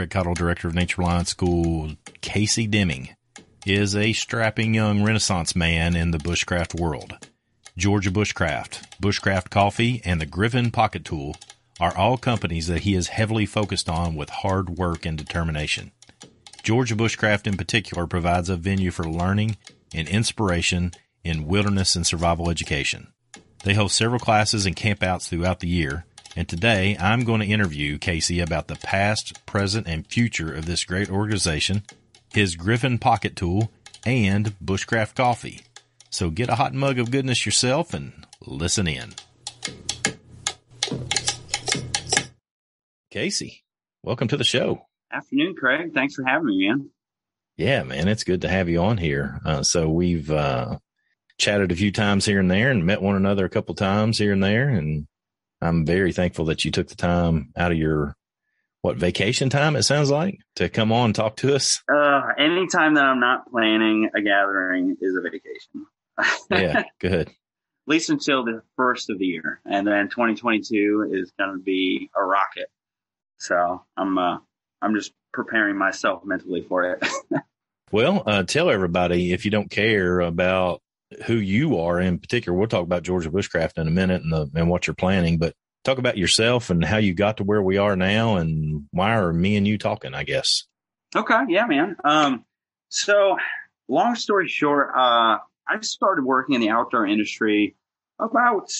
Craig Cottle, director of Nature Reliance School, Casey Deming, is a strapping young Renaissance man in the bushcraft world. Georgia Bushcraft, Bushcraft Coffee, and the Griffin Pocket Tool are all companies that he is heavily focused on with hard work and determination. Georgia Bushcraft in particular provides a venue for learning and inspiration in wilderness and survival education. They host several classes and campouts throughout the year, and today I'm going to interview Casey about the past, present, and future of this great organization, his Griffin pocket tool, and Bushcraft coffee. So get a hot mug of goodness yourself and listen in. Casey, welcome to the show. Afternoon, Craig. Thanks for having me, man. Yeah, man, it's good to have you on here. Uh, so we've uh, chatted a few times here and there and met one another a couple times here and there and I'm very thankful that you took the time out of your what vacation time it sounds like to come on and talk to us. Uh, anytime that I'm not planning a gathering is a vacation. yeah, good. At least until the first of the year, and then 2022 is going to be a rocket. So I'm uh, I'm just preparing myself mentally for it. well, uh, tell everybody if you don't care about who you are in particular. We'll talk about Georgia Bushcraft in a minute and the, and what you're planning, but talk about yourself and how you got to where we are now and why are me and you talking, I guess. Okay. Yeah, man. Um, so long story short, uh, I started working in the outdoor industry about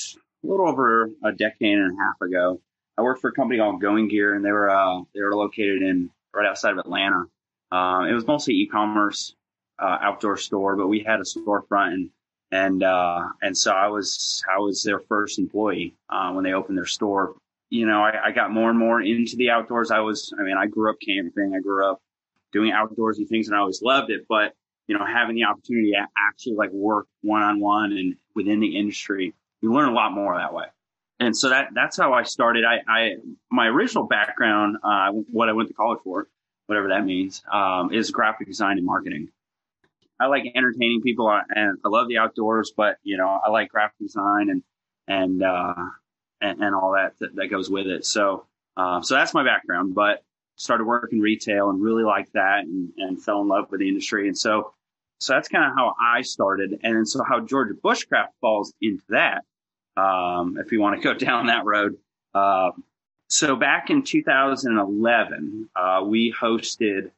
a little over a decade and a half ago. I worked for a company called Going Gear and they were, uh, they were located in right outside of Atlanta. Um, it was mostly e-commerce, uh, outdoor store, but we had a storefront and and uh, and so I was I was their first employee uh, when they opened their store. You know, I, I, got more and more into the outdoors. I was, I mean, I grew up camping. I grew up doing outdoorsy things, and I always loved it. But you know, having the opportunity to actually like work one on one and within the industry, you learn a lot more that way. And so that that's how I started. I, I my original background, uh, what I went to college for, whatever that means, um, is graphic design and marketing. I like entertaining people and I love the outdoors, but you know, I like graphic design and, and, uh, and, and all that, that, that goes with it. So, uh, so that's my background, but started working retail and really liked that and, and fell in love with the industry. And so, so that's kind of how I started. And so how Georgia Bushcraft falls into that. Um, if you want to go down that road. Uh, so back in 2011, uh, we hosted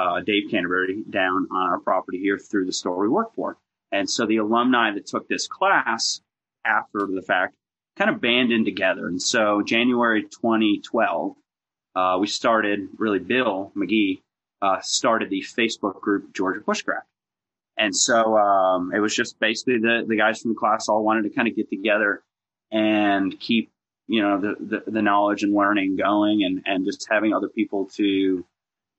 uh, Dave Canterbury down on our property here through the store we work for. And so the alumni that took this class after the fact kind of banded together. And so January 2012, uh, we started, really, Bill McGee uh, started the Facebook group Georgia Bushcraft. And so um, it was just basically the, the guys from the class all wanted to kind of get together and keep, you know, the, the, the knowledge and learning going and, and just having other people to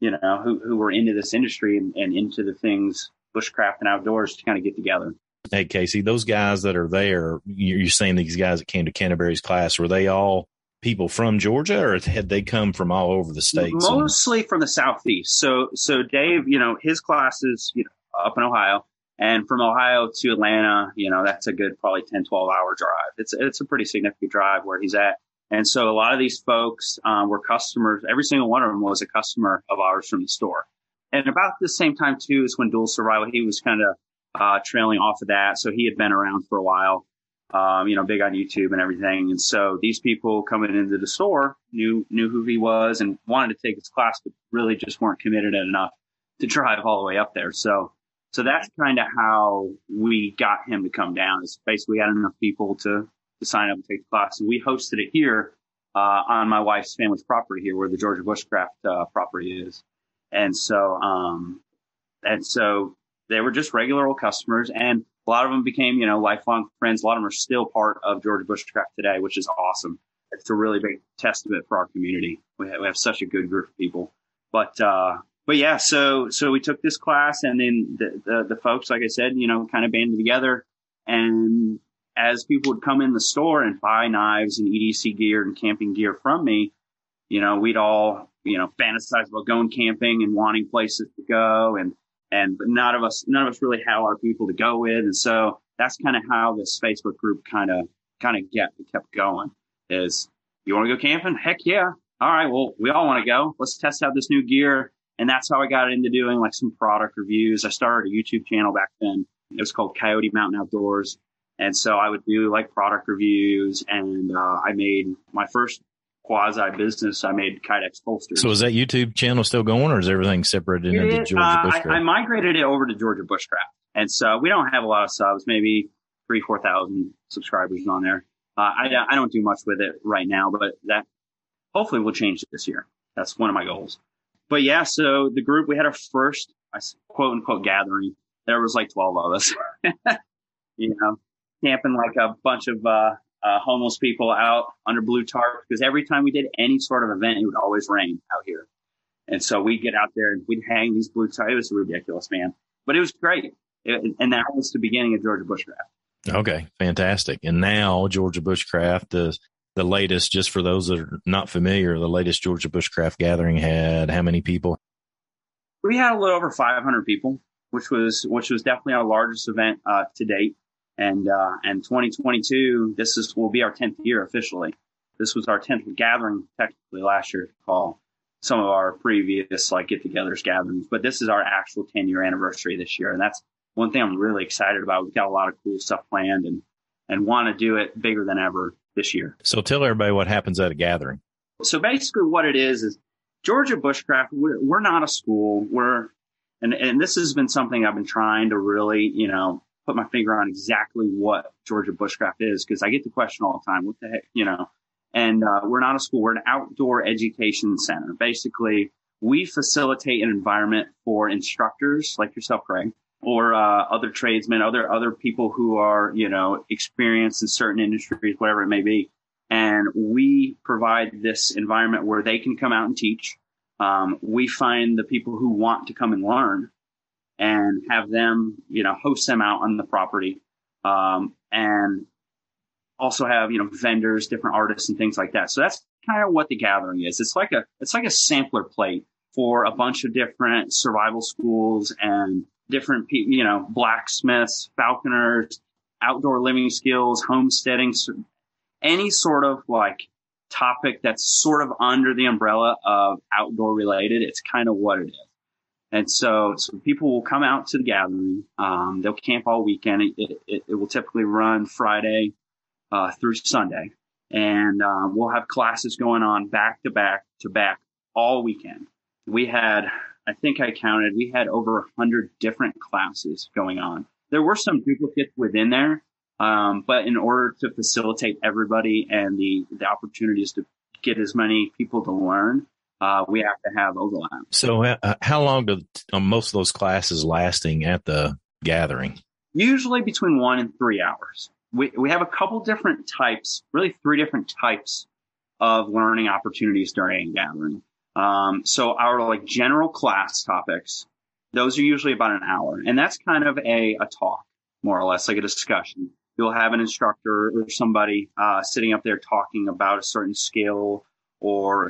you know, who, who were into this industry and, and into the things bushcraft and outdoors to kind of get together. Hey, Casey, those guys that are there, you're saying these guys that came to Canterbury's class, were they all people from Georgia or had they come from all over the states? Mostly from the Southeast. So, so Dave, you know, his classes, you know, up in Ohio And from Ohio to Atlanta, you know, that's a good probably 10, 12 hour drive. It's, it's a pretty significant drive where he's at. And so a lot of these folks um, were customers. Every single one of them was a customer of ours from the store. And about the same time too is when Dual Survival, he was kind of uh, trailing off of that. So he had been around for a while, um, you know, big on YouTube and everything. And so these people coming into the store knew knew who he was and wanted to take his class, but really just weren't committed enough to drive all the way up there. So so that's kind of how we got him to come down. Is basically had enough people to to sign up and take the class. And we hosted it here uh, on my wife's family's property here, where the Georgia Bushcraft uh, property is. And so, um, and so they were just regular old customers, and a lot of them became, you know, lifelong friends. A lot of them are still part of Georgia Bushcraft today, which is awesome. It's a really big testament for our community. We have, we have such a good group of people. But uh, but yeah, so so we took this class, and then the, the the folks, like I said, you know, kind of banded together, and as people would come in the store and buy knives and EDC gear and camping gear from me, you know, we'd all, you know, fantasize about going camping and wanting places to go. And, and, but none of us, none of us really had of people to go with. And so that's kind of how this Facebook group kind of, kind of get, kept going is you want to go camping? Heck yeah. All right. Well, we all want to go. Let's test out this new gear. And that's how I got into doing like some product reviews. I started a YouTube channel back then. It was called Coyote Mountain Outdoors. And so I would do like product reviews and, uh, I made my first quasi business. I made Kydex holsters. So is that YouTube channel still going or is everything separated into Georgia uh, Bushcraft? I, I, migrated it over to Georgia Bushcraft. And so we don't have a lot of subs, maybe three, 4,000 subscribers on there. Uh, I, I don't do much with it right now, but that hopefully will change this year. That's one of my goals. But yeah, so the group, we had our first quote unquote gathering. There was like 12 of us, you know, camping like a bunch of uh, uh, homeless people out under blue tarp because every time we did any sort of event, it would always rain out here. And so we'd get out there and we'd hang these blue tarps. It was ridiculous, man, but it was great. It, and that was the beginning of Georgia Bushcraft. Okay, fantastic. And now Georgia Bushcraft is the latest, just for those that are not familiar, the latest Georgia Bushcraft gathering had how many people? We had a little over 500 people, which was, which was definitely our largest event, uh, to date. And, uh, and 2022, this is, will be our 10th year officially. This was our 10th gathering technically last year to call some of our previous like get togethers gatherings, but this is our actual 10 year anniversary this year. And that's one thing I'm really excited about. We've got a lot of cool stuff planned and, and want to do it bigger than ever this year. So tell everybody what happens at a gathering. So basically what it is, is Georgia Bushcraft, we're, we're not a school. We're, and, and this has been something I've been trying to really, you know, put my finger on exactly what Georgia Bushcraft is because I get the question all the time. What the heck, you know? And uh, we're not a school; we're an outdoor education center. Basically, we facilitate an environment for instructors like yourself, Craig, or uh, other tradesmen, other other people who are you know experienced in certain industries, whatever it may be. And we provide this environment where they can come out and teach. Um, we find the people who want to come and learn and have them, you know, host them out on the property. Um, and also have, you know, vendors, different artists and things like that. So that's kind of what the gathering is. It's like a, it's like a sampler plate for a bunch of different survival schools and different, people, you know, blacksmiths, falconers, outdoor living skills, homesteading, any sort of like topic that's sort of under the umbrella of outdoor related. It's kind of what it is. And so, so people will come out to the gathering. Um, they'll camp all weekend. It, it, it will typically run Friday uh, through Sunday, and um, we'll have classes going on back to back to back all weekend. We had, I think I counted, we had over a hundred different classes going on. There were some duplicates within there, um, but in order to facilitate everybody and the the opportunities to get as many people to learn, uh, we have to have overlap. So, uh, how long do uh, most of those classes lasting at the gathering? Usually between one and three hours. We we have a couple different types, really three different types of learning opportunities during a gathering. Um, so our like general class topics, those are usually about an hour, and that's kind of a a talk, more or less, like a discussion. You'll have an instructor or somebody uh, sitting up there talking about a certain skill or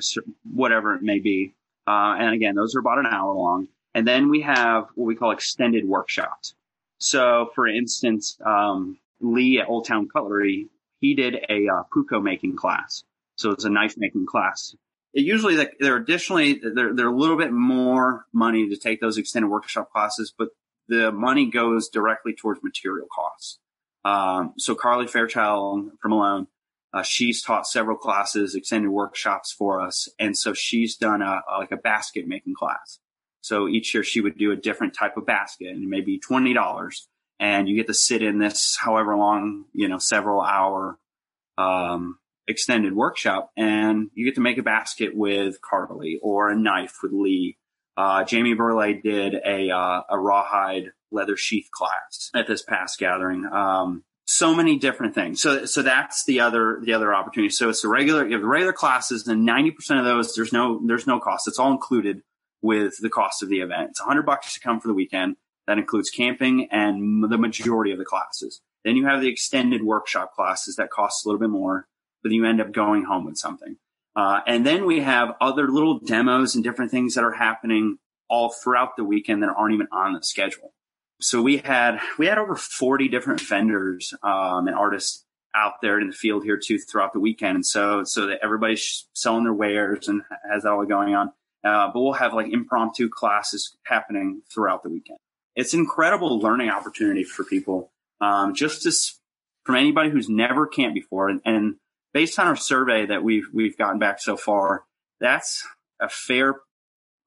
whatever it may be. Uh, and again, those are about an hour long. And then we have what we call extended workshops. So, for instance, um, Lee at Old Town Cutlery, he did a uh, puukko making class. So it's a knife making class. It usually they're additionally they're they're a little bit more money to take those extended workshop classes, but the money goes directly towards material costs. Um, so Carly Fairchild from Malone, uh, she's taught several classes, extended workshops for us, and so she's done a, a, like a basket making class. So each year she would do a different type of basket, and maybe twenty dollars, and you get to sit in this however long, you know, several hour um, extended workshop, and you get to make a basket with Carly or a knife with Lee. Uh, Jamie Burley did a uh, a rawhide leather sheath class at this past gathering. Um, so many different things. So, so that's the other, the other opportunity. So it's the regular, you have the regular classes and 90% of those, there's no, there's no cost. It's all included with the cost of the event. It's hundred bucks to come for the weekend. That includes camping and the majority of the classes. Then you have the extended workshop classes that cost a little bit more, but you end up going home with something. Uh, and then we have other little demos and different things that are happening all throughout the weekend that aren't even on the schedule so we had we had over 40 different vendors um, and artists out there in the field here too throughout the weekend. And so so that everybody's selling their wares and has that all going on. Uh, but we'll have like impromptu classes happening throughout the weekend. It's incredible learning opportunity for people um, just as from anybody who's never camped before. And, and based on our survey that we've we've gotten back so far that's a fair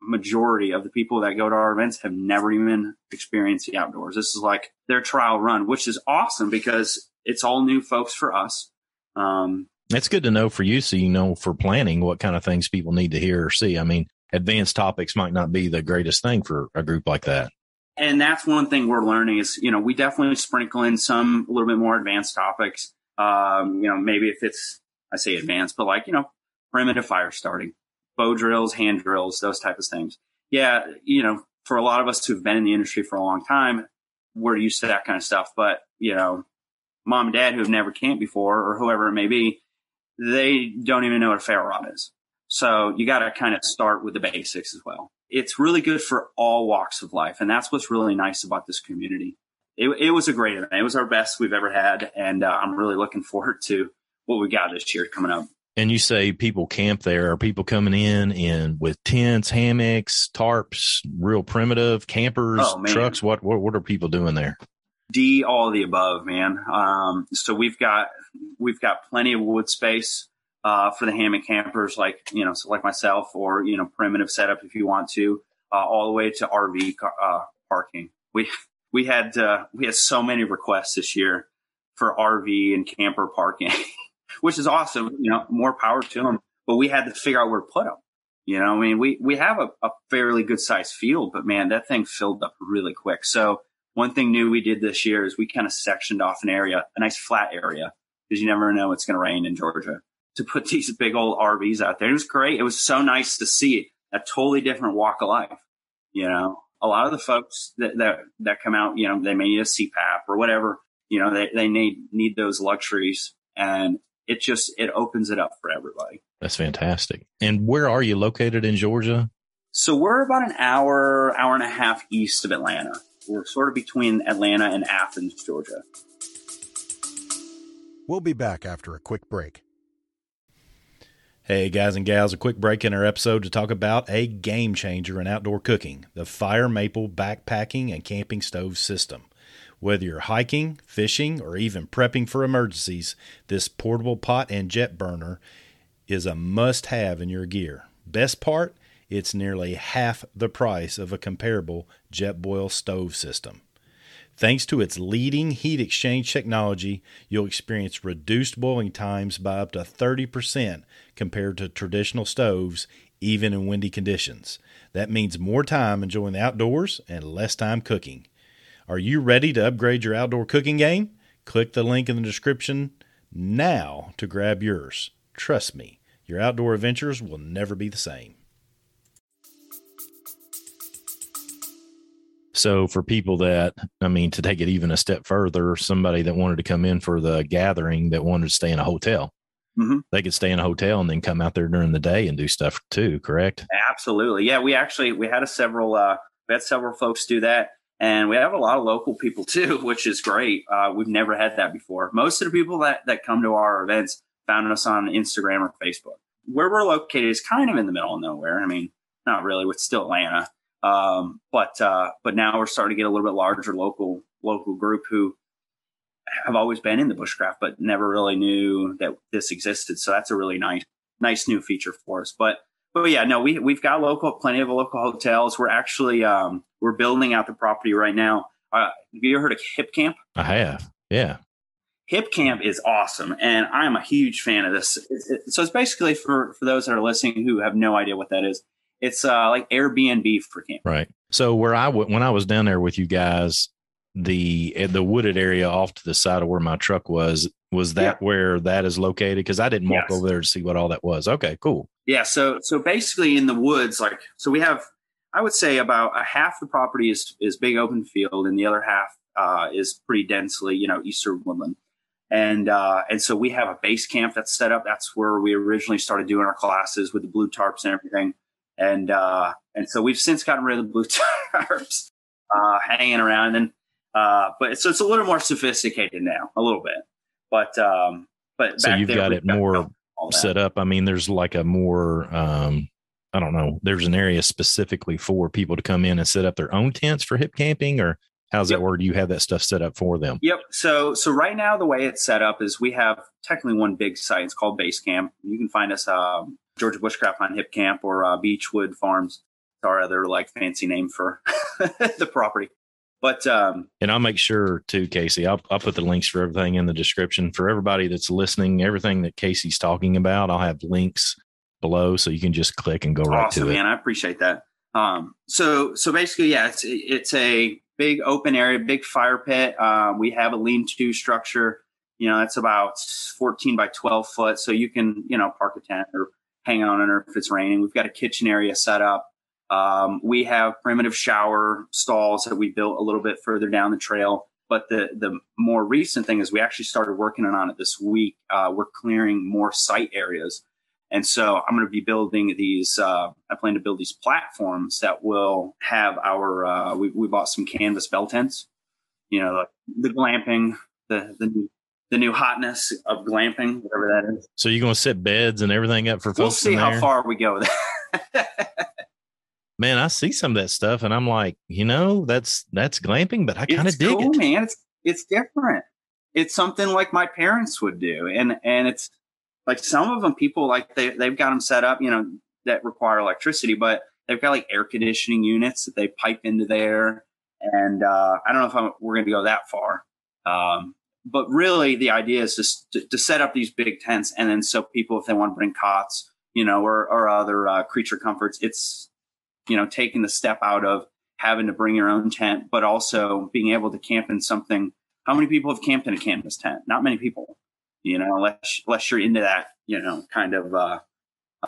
majority of the people that go to our events have never even experienced the outdoors. This is like their trial run, which is awesome because it's all new folks for us. Um, it's good to know for you so you know for planning what kind of things people need to hear or see. I mean, advanced topics might not be the greatest thing for a group like that. And that's one thing we're learning is, you know, we definitely sprinkle in some a little bit more advanced topics. Um, you know, maybe if it's, I say advanced, but like, you know, primitive fire starting, bow drills, hand drills, those type of things. Yeah, you know, for a lot of us who've been in the industry for a long time, we're used to that kind of stuff. But, you know, mom and dad who have never camped before or whoever it may be, they don't even know what a ferro rod is. So you got to kind of start with the basics as well. It's really good for all walks of life. And that's what's really nice about this community. It, it was a great event. It was our best we've ever had. And uh, I'm really looking forward to what we got this year coming up and you say people camp there. Are people coming in and with tents hammocks tarps real primitive campers oh, trucks? What, what what are people doing there? D all the above man. Um, so we've got we've got plenty of wood space uh, for the hammock campers like you know so like myself or you know primitive setup if you want to uh, all the way to rv uh, parking. We we had uh, we had so many requests this year for rv and camper parking which is awesome. You know, more power to them. But we had to figure out where to put them. You know, I mean, we, we have a, a fairly good sized field, but man, that thing filled up really quick. So one thing new we did this year is we kind of sectioned off an area, a nice flat area, because you never know it's going to rain in Georgia to put these big old RVs out there. It was great. It was so nice to see a totally different walk of life. You know, a lot of the folks that, that, that come out, you know, they may need a CPAP or whatever, you know, they, they need, need those luxuries. And it just it opens it up for everybody. That's fantastic. And where are you located in Georgia? So we're about an hour, hour and a half east of Atlanta. We're sort of between Atlanta and Athens, Georgia. We'll be back after a quick break. Hey, guys and gals, a quick break in our episode to talk about a game changer in outdoor cooking the Fire Maple Backpacking and Camping Stove System. Whether you're hiking, fishing, or even prepping for emergencies, this portable pot and jet burner is a must have in your gear. Best part, it's nearly half the price of a comparable Jetboil stove system. Thanks to its leading heat exchange technology, you'll experience reduced boiling times by up to 30% compared to traditional stoves, even in windy conditions. That means more time enjoying the outdoors and less time cooking. Are you ready to upgrade your outdoor cooking game? Click the link in the description now to grab yours. Trust me, your outdoor adventures will never be the same. So, for people that, I mean, to take it even a step further, somebody that wanted to come in for the gathering that wanted to stay in a hotel, mm-hmm. they could stay in a hotel and then come out there during the day and do stuff too, correct? Absolutely. Yeah. We actually, we had a several, uh, we had several folks do that and we have a lot of local people too, which is great. Uh, we've never had that before. Most of the people that that come to our events found us on Instagram or Facebook. Where we're located is kind of in the middle of nowhere. I mean, not really. It's still Atlanta, um, but uh, but now we're starting to get a little bit larger local local group who have always been in the bushcraft, but never really knew that this existed. So that's a really nice nice new feature for us. But but yeah, no, we we've got local, plenty of local hotels. We're actually um, we're building out the property right now. Uh, have you ever heard of Hipcamp? I have. Yeah. Hipcamp is awesome, and I'm a huge fan of this. It's, it, so it's basically for for those that are listening who have no idea what that is. It's uh, like Airbnb for camp. Right. So where I w- when I was down there with you guys, the the wooded area off to the side of where my truck was was that yeah. where that is located? Because I didn't walk yes. over there to see what all that was. Okay, cool. Yeah. So so basically in the woods, like so we have I would say about a half the property is is big open field, and the other half uh, is pretty densely, you know, eastern woodland. And uh, and so we have a base camp that's set up. That's where we originally started doing our classes with the blue tarps and everything. And uh, and so we've since gotten rid of the blue tarps, uh, hanging around. And uh, but so it's a little more sophisticated now, a little bit. But um, but so you've got it more set up. I mean, there's like a more um, I don't know. There's an area specifically for people to come in and set up their own tents for hip camping, or how's yep. that word? Do you have that stuff set up for them? Yep. So so right now the way it's set up is we have technically one big site. It's called Base Camp. You can find us um, Georgia Bushcraft on Hipcamp or uh, Beechwood Farms. Our other like fancy name for the property. But um, and I'll make sure too, Casey. I'll I'll put the links for everything in the description for everybody that's listening. Everything that Casey's talking about, I'll have links below, so you can just click and go right awesome, to it. Man, I appreciate that. Um, so so basically, yeah, it's it's a big open area, big fire pit. Uh, we have a lean-to structure. You know, that's about 14 by 12 foot, so you can you know park a tent or hang on it if it's raining. We've got a kitchen area set up. Um, we have primitive shower stalls that we built a little bit further down the trail. But the the more recent thing is we actually started working on it this week. Uh, we're clearing more site areas, and so I'm going to be building these. Uh, I plan to build these platforms that will have our. Uh, we we bought some canvas bell tents. You know, the, the glamping, the the new the new hotness of glamping, whatever that is. So you're going to set beds and everything up for folks. We'll see how far we go. man, I see some of that stuff and I'm like, you know, that's that's glamping, but I kind of dig cool, it. Man, it's it's different. It's something like my parents would do, and and it's like some of them people like they they've got them set up, you know, that require electricity, but they've got like air conditioning units that they pipe into there, and uh, I don't know if I'm, we're going to go that far. Um, but really, the idea is just to, to, set up these big tents, and then so people, if they want to bring cots, you know, or or other uh, creature comforts, it's you know, taking the step out of having to bring your own tent, but also being able to camp in something. How many people have camped in a canvas tent? Not many people, you know, unless, unless you're into that, you know, kind of uh,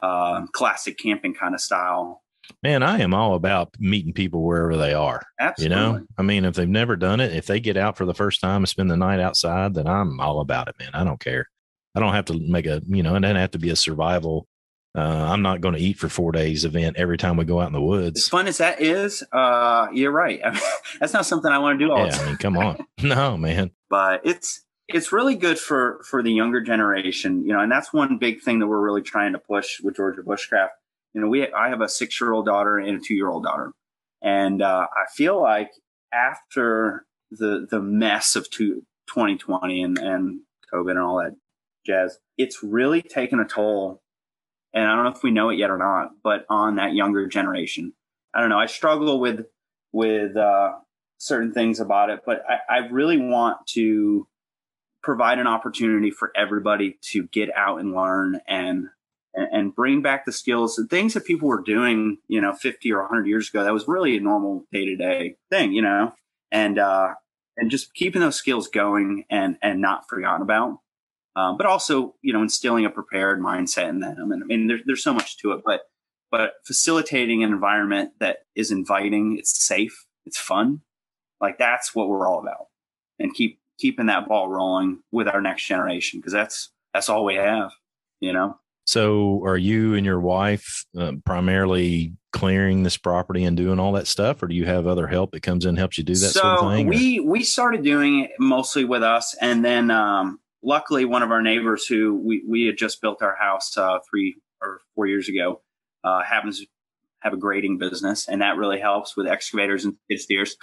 uh, classic camping kind of style. Man, I am all about meeting people wherever they are. Absolutely. You know, I mean, if they've never done it, if they get out for the first time and spend the night outside, then I'm all about it, man. I don't care. I don't have to make a, you know, it doesn't have to be a survival uh, I'm not going to eat for four days event every time we go out in the woods. As fun as that is, uh, you're right. I mean, that's not something I want to do all yeah, the time. I mean, come on, no, man. But it's it's really good for for the younger generation, you know, and that's one big thing that we're really trying to push with Georgia Bushcraft. You know, we I have a six year old daughter and a two year old daughter, and uh, I feel like after the the mess of two, 2020 and and COVID and all that jazz, it's really taken a toll and I don't know if we know it yet or not, but on that younger generation. I don't know. I struggle with with uh, certain things about it, but I, I really want to provide an opportunity for everybody to get out and learn and and bring back the skills and things that people were doing, you know, 50 or 100 years ago. That was really a normal day to day thing, you know, and uh, and just keeping those skills going and and not forgotten about um, but also you know instilling a prepared mindset in them. And I mean, there's there's so much to it, but but facilitating an environment that is inviting, it's safe, it's fun, like that's what we're all about, and keep keeping that ball rolling with our next generation because that's that's all we have, you know. So, are you and your wife uh, primarily clearing this property and doing all that stuff, or do you have other help that comes in and helps you do that so sort of thing? we we started doing it mostly with us, and then um, luckily one of our neighbors who we we had just built our house uh, three or four years ago uh, happens to have a grading business, and that really helps with excavators and skid steers.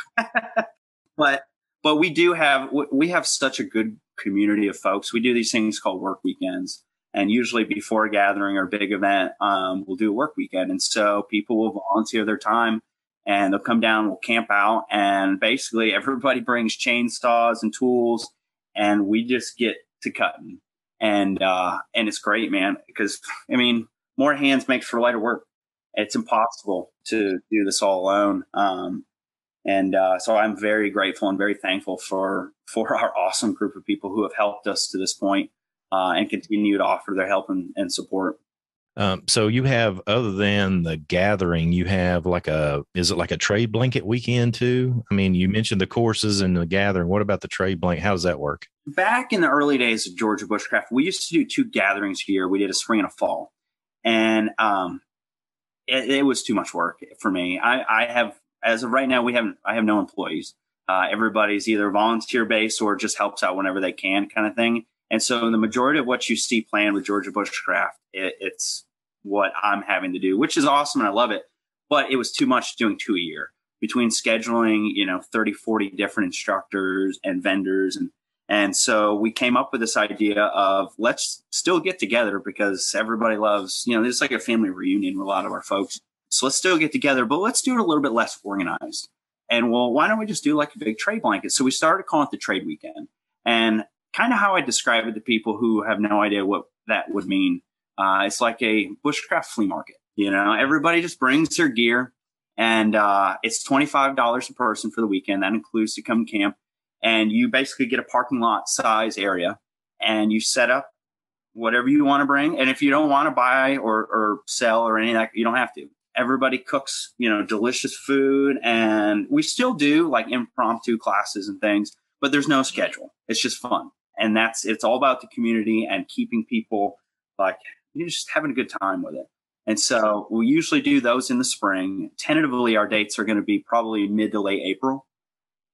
but but we do have we have such a good community of folks. We do these things called work weekends. And usually before a gathering or big event, um, we'll do a work weekend. And so people will volunteer their time and they'll come down, we'll camp out and basically everybody brings chainsaws and tools and we just get to cutting. And, uh, and it's great, man, because I mean, more hands makes for lighter work. It's impossible to do this all alone. Um, and uh, so I'm very grateful and very thankful for for our awesome group of people who have helped us to this point, uh, and continue to offer their help and, and support. Um, so you have, other than the gathering, you have like a, is it like a trade blanket weekend too? I mean, you mentioned the courses and the gathering. What about the trade blanket? How does that work? Back in the early days of Georgia Bushcraft, we used to do two gatherings a year. We did a spring and a fall, and um, it, it was too much work for me. I, I have, as of right now, we haven't. I have no employees. Uh, everybody's either volunteer based or just helps out whenever they can, kind of thing. And so the majority of what you see planned with Georgia Bushcraft, it, it's what I'm having to do, which is awesome and I love it. But it was too much doing two a year between scheduling, you know, 30, 40 different instructors and vendors. And, and so we came up with this idea of let's still get together because everybody loves, you know, it's like a family reunion with a lot of our folks. So let's still get together, but let's do it a little bit less organized. And well, why don't we just do like a big trade blanket? So we started calling it the trade weekend. And kind of how I describe it to people who have no idea what that would mean. Uh, it's like a bushcraft flea market. You know, everybody just brings their gear, and uh, it's twenty five dollars a person for the weekend. That includes to come camp, and you basically get a parking lot size area, and you set up whatever you want to bring. And if you don't want to buy or, or sell or any of that, you don't have to. Everybody cooks, you know, delicious food, and we still do like impromptu classes and things, but there's no schedule. It's just fun and that's it's all about the community and keeping people like you're just having a good time with it. And so we usually do those in the spring. Tentatively, our dates are going to be probably mid to late April,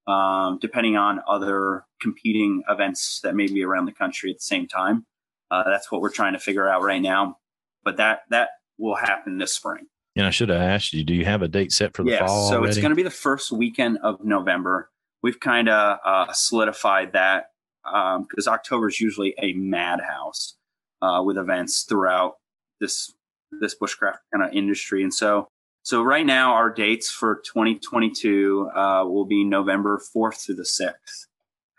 um, depending on other competing events that may be around the country at the same time. Uh, that's what we're trying to figure out right now. But that that will happen this spring. And I should have asked you, do you have a date set for the yes, fall? So already? it's going to be the first weekend of November. We've kind of uh, solidified that because um, October is usually a madhouse uh, with events throughout this this bushcraft kind of industry. And so, so right now our dates for 2022 uh, will be November 4th through the 6th.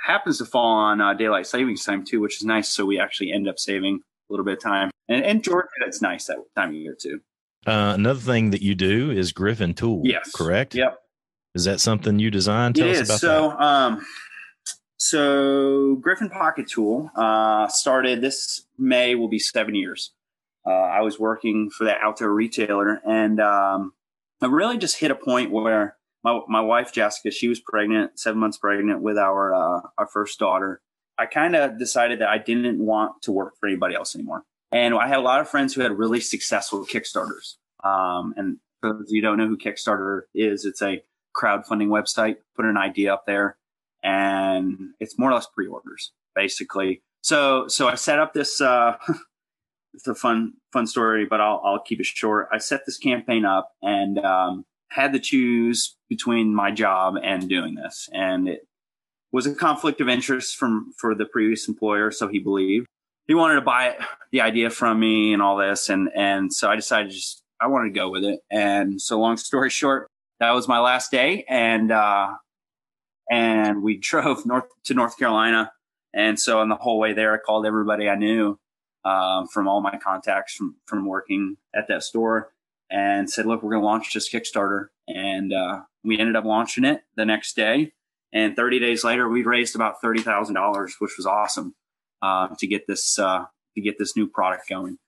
Happens to fall on uh, daylight savings time too, which is nice. So we actually end up saving a little bit of time. And, and Georgia, it's nice that time of year too. Uh, another thing that you do is Griffin Tool. Yes. Correct. Yep. Is that something you designed? Tell it us is. about so, that. um, so Griffin Pocket Tool uh, started this May will be seven years. Uh, I was working for that outdoor retailer, and um, I really just hit a point where my my wife Jessica, she was pregnant, seven months pregnant with our uh, our first daughter. I kind of decided that I didn't want to work for anybody else anymore, and I had a lot of friends who had really successful Kickstarters. Um, and for those you don't know who Kickstarter is, it's a crowdfunding website. Put an idea up there and it's more or less pre-orders basically. So so I set up this. Uh, it's a fun fun story, but I'll I'll keep it short. I set this campaign up and um, had to choose between my job and doing this, and it was a conflict of interest from for the previous employer. So he believed he wanted to buy the idea from me and all this, and and so I decided just I wanted to go with it. And so long story short, that was my last day, and uh, and we drove north to North Carolina. And so on the whole way there, I called everybody I knew um, from all my contacts from from working at that store and said, "Look, we're going to launch this Kickstarter." And uh, we ended up launching it the next day. And 30 days later, we raised about thirty thousand dollars, which was awesome uh, to get this uh, to get this new product going.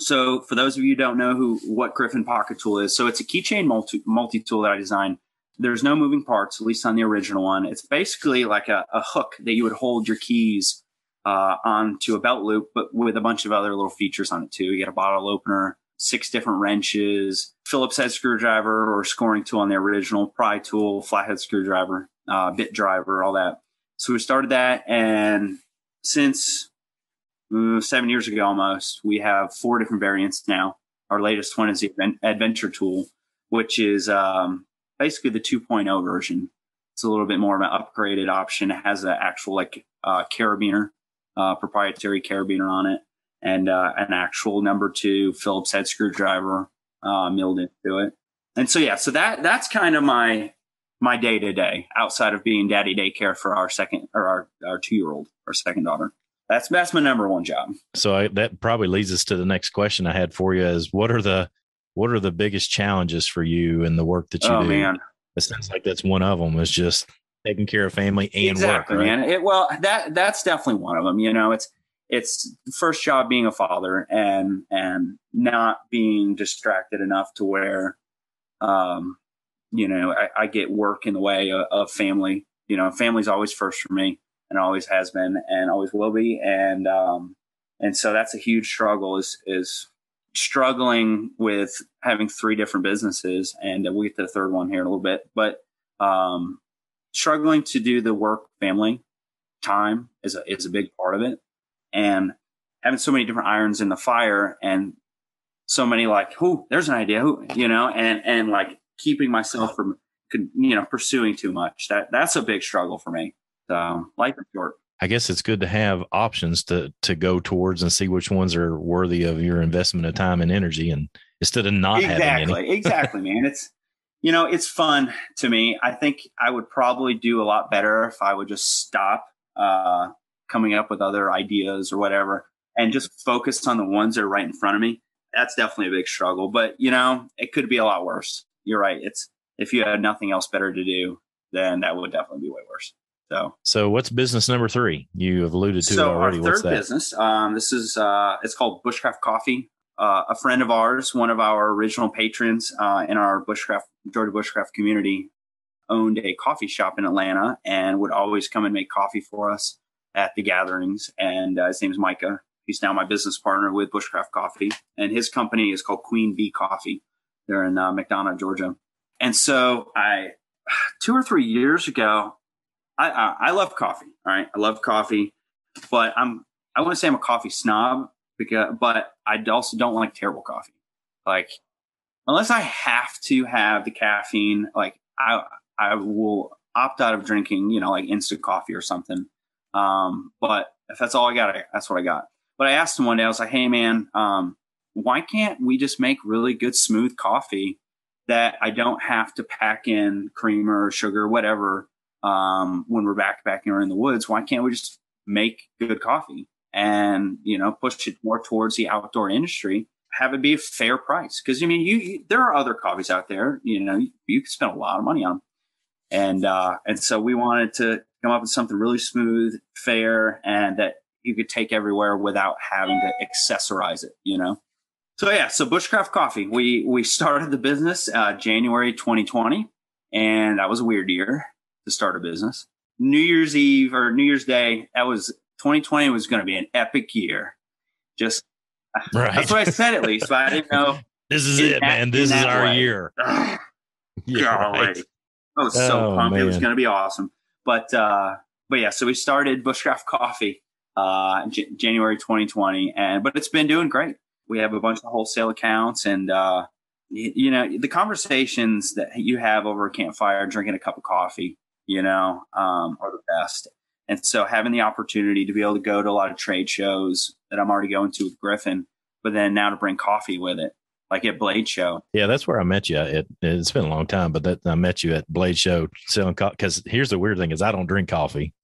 So, for those of you who don't know who what Griffin Pocket Tool is, so it's a keychain multi multi tool that I designed there's no moving parts, at least on the original one. It's basically like a, a hook that you would hold your keys uh, onto a belt loop, but with a bunch of other little features on it too. You get a bottle opener, six different wrenches, Phillips head screwdriver or scoring tool on the original, pry tool, flathead screwdriver, uh, bit driver, all that. So we started that, and since uh, seven years ago almost, we have four different variants now. Our latest one is the Adventure tool, which is um, basically the 2.0 version. It's a little bit more of an upgraded option. It has an actual like uh, carabiner, uh, proprietary carabiner on it, and uh, an actual number two Phillips head screwdriver uh, milled into it. And so yeah, so that that's kind of my my day to day outside of being daddy daycare for our second or our, our two year old, our second daughter. That's that's my number one job. So I, that probably leads us to the next question I had for you: is what are the what are the biggest challenges for you in the work that you do? oh, do? man, it sounds like that's one of them. Is just taking care of family and exactly, work. Right? man. It, well, that that's definitely one of them. You know, it's it's first job being a father and and not being distracted enough to where um you know I, I get work in the way of, of, family you know family's always first for me and always has been and always will be. And um, and so that's a huge struggle is is struggling with having three different businesses, and we'll get to the third one here in a little bit, but um, struggling to do the work family time is a, is a big part of it, and having so many different irons in the fire and so many like, who there's an idea, who you know, and and like keeping myself from you know pursuing too much. That that's a big struggle for me. So life is short. I guess it's good to have options to to go towards and see which ones are worthy of your investment of time and energy, and instead of not exactly, having any. exactly, man. It's you know it's fun to me. I think I would probably do a lot better if I would just stop uh, coming up with other ideas or whatever, and just focus on the ones that are right in front of me. That's definitely a big struggle, but you know it could be a lot worse. You're right. It's if you had nothing else better to do, then that would definitely be way worse. So, so what's business number three? You have alluded to so it already. Our what's third that? business. Um, this is uh, it's called Bushcraft Coffee. Uh, a friend of ours, one of our original patrons uh, in our Bushcraft Georgia Bushcraft community, owned a coffee shop in Atlanta and would always come and make coffee for us at the gatherings. And uh, his is Micah. He's now my business partner with Bushcraft Coffee, and his company is called Queen Bee Coffee. They're in uh, McDonough, Georgia. And so I, two or three years ago, I, I, I love coffee. All right, I love coffee, but I'm I wouldn't say I'm a coffee snob because, but I also don't like terrible coffee. Like unless I have to have the caffeine, like I I will opt out of drinking, you know, like instant coffee or something. Um, but if that's all I got, that's what I got. But I asked him one day, I was like, "Hey, man, um, why can't we just make really good smooth coffee that I don't have to pack in creamer or sugar, or whatever, um, when we're backpacking or in the woods, why can't we just make good coffee and you know push it more towards the outdoor industry? Have it be a fair price because I mean, you, you, there are other coffees out there. You know, you, you can spend a lot of money on them, and uh, and so we wanted to come up with something really smooth, fair, and that you could take everywhere without having to accessorize it. You know. So yeah, so Bushcraft Coffee. We we started the business uh, January 2020, and that was a weird year to start a business. New Year's Eve or New Year's Day, that was 2020 was going to be an epic year. Just right. that's what I said at least, but I didn't know. This is it, that, man. This is our way. year. yeah, right. I was so oh, pumped. Man. It was going to be awesome. But uh, but yeah, so we started Bushcraft Coffee uh, J- January 2020, and but it's been doing great. We have a bunch of wholesale accounts, and uh, you, you know the conversations that you have over a campfire, drinking a cup of coffee you know, um, are the best. And so having the opportunity to be able to go to a lot of trade shows that I'm already going to with Griffin, but then now to bring coffee with it, like at Blade Show. Yeah, that's where I met you. It, it's been a long time, but that I met you at Blade Show selling coffee. Because here's the weird thing: is I don't drink coffee,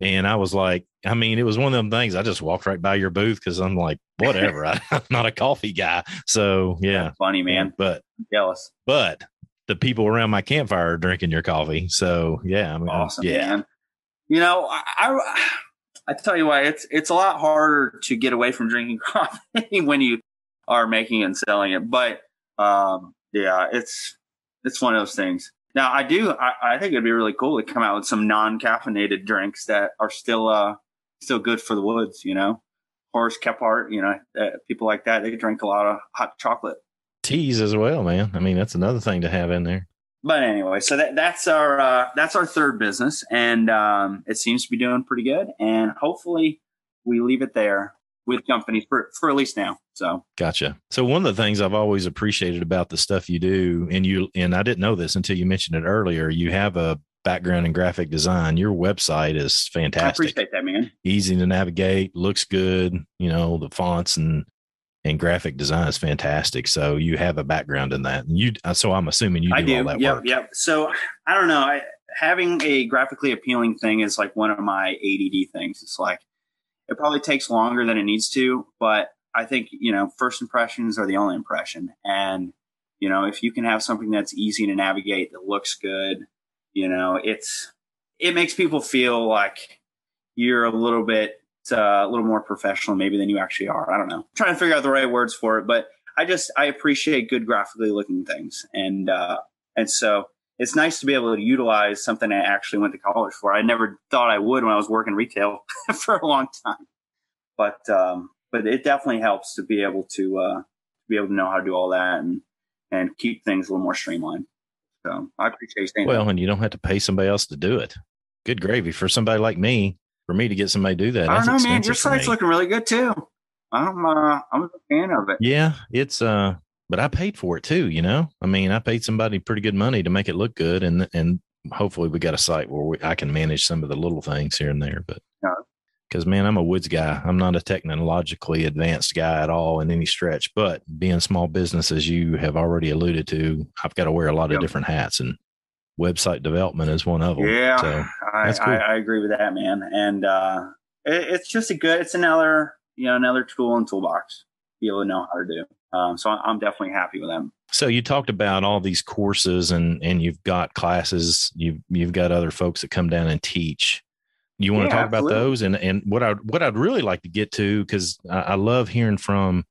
and I was like, I mean, it was one of them things. I just walked right by your booth because I'm like, whatever. I, am not a coffee guy, so yeah, that's funny man. But I'm jealous. But the people around my campfire are drinking your coffee. So yeah, I mean, awesome, yeah. Man. You know, I, I, I tell you what, it's it's a lot harder to get away from drinking coffee when you are making and selling it. But um, yeah, it's it's one of those things. Now I do I, I think it'd be really cool to come out with some non caffeinated drinks that are still uh still good for the woods. You know, Horace Kephart, you know, uh, people like that they drink a lot of hot chocolate teas as well, man. I mean, that's another thing to have in there. But anyway, so that, that's our uh, that's our third business, and um, it seems to be doing pretty good. And hopefully, we leave it there with companies for for at least now. So gotcha. So one of the things I've always appreciated about the stuff you do, and you and I didn't know this until you mentioned it earlier. You have a background in graphic design. Your website is fantastic. I appreciate that, man. Easy to navigate, looks good. You know the fonts and and graphic design is fantastic. So you have a background in that. And you, uh, so I'm assuming you do, I do. all that yep, work. Yep. So I don't know. I, having a graphically appealing thing is like one of my ADD things. It's like it probably takes longer than it needs to, but I think you know first impressions are the only impression, and you know if you can have something that's easy to navigate that looks good, you know it's it makes people feel like you're a little bit uh, a little more professional maybe than you actually are. I don't know. I'm trying to figure out the right words for it, but I just I appreciate good graphically looking things, and uh, and so it's nice to be able to utilize something I actually went to college for. I never thought I would when I was working retail for a long time, but um, but it definitely helps to be able to uh, be able to know how to do all that and and keep things a little more streamlined. So I appreciate well, that. and you don't have to pay somebody else to do it. Good gravy for somebody like me for me to get somebody to do that. I don't know, man. Your site's looking really good too. I'm uh, I'm a fan of it. Yeah, it's uh, but I paid for it too. You know, I mean, I paid somebody pretty good money to make it look good, and and hopefully we got a site where we, I can manage some of the little things here and there. But because man, I'm a woods guy. I'm not a technologically advanced guy at all in any stretch. But being small business, as you have already alluded to, I've got to wear a lot yep. of different hats, and website development is one of them. Yeah, so I, cool. I, I, agree with that, man. And uh, it, it's just a good, it's another, you know, another tool and toolbox be able to know how to do. Um, so I'm definitely happy with them. So you talked about all these courses and and you've got classes, you've you've got other folks that come down and teach. You want yeah, to talk absolutely. about those and and what I what I'd really like to get to because I, I love hearing from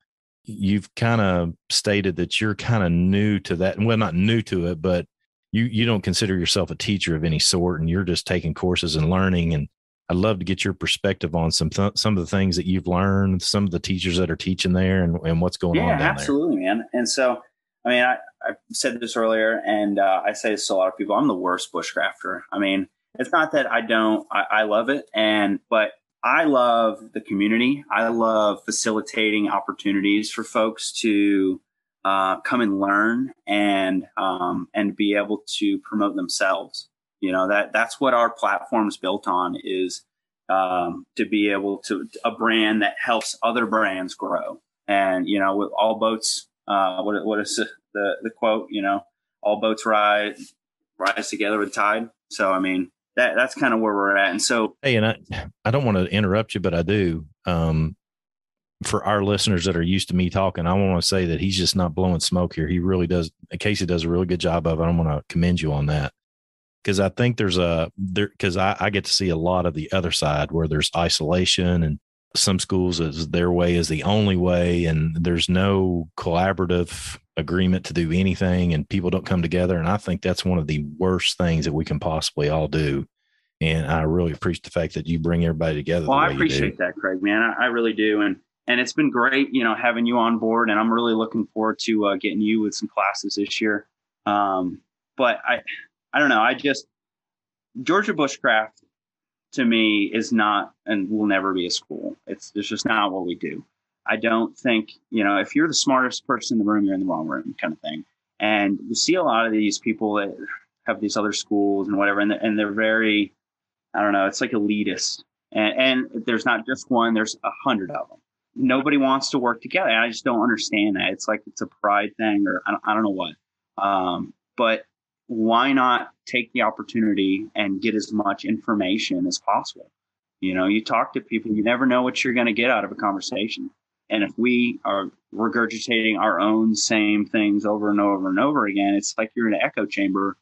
you've kind of stated that you're kind of new to that. Well, not new to it, but you you don't consider yourself a teacher of any sort and you're just taking courses and learning and I'd love to get your perspective on some th- some of the things that you've learned, some of the teachers that are teaching there, and, and what's going yeah, on. Yeah, absolutely, there. man. And so, I mean, I, I said this earlier, and uh, I say this to a lot of people. I'm the worst bushcrafter. I mean, it's not that I don't. I, I love it, and but I love the community. I love facilitating opportunities for folks to uh, come and learn and um, and be able to promote themselves. You know that that's what our platform is built on is um, to be able to a brand that helps other brands grow. And you know, with all boats, uh, what what is the the quote? You know, all boats rise rise together with tide. So I mean, that that's kind of where we're at. And so, hey, and I I don't want to interrupt you, but I do. Um, for our listeners that are used to me talking, I want to say that he's just not blowing smoke here. He really does. Casey does a really good job of it. I want to commend you on that because I think there's a there because I, I get to see a lot of the other side where there's isolation and some schools is their way is the only way and there's no collaborative agreement to do anything and people don't come together and I think that's one of the worst things that we can possibly all do. And I really appreciate the fact that you bring everybody together. Well, I appreciate that, Craig, man. I, I really do. And and it's been great, you know, having you on board. And I'm really looking forward to uh, getting you with some classes this year. Um, but I, I don't know. I just Georgia Bushcraft to me is not and will never be a school. It's it's just not what we do. I don't think you know if you're the smartest person in the room, you're in the wrong room, kind of thing. And you see a lot of these people that have these other schools and whatever, and they're, and they're very, I don't know, it's like elitist. And, and there's not just one; there's a hundred of them nobody wants to work together. I just don't understand that. It's like it's a pride thing, or I don't, I don't know what. Um, but why not take the opportunity and get as much information as possible? You know, you talk to people, you never know what you're going to get out of a conversation. And if we are regurgitating our own same things over and over and over again, it's like you're in an echo chamber.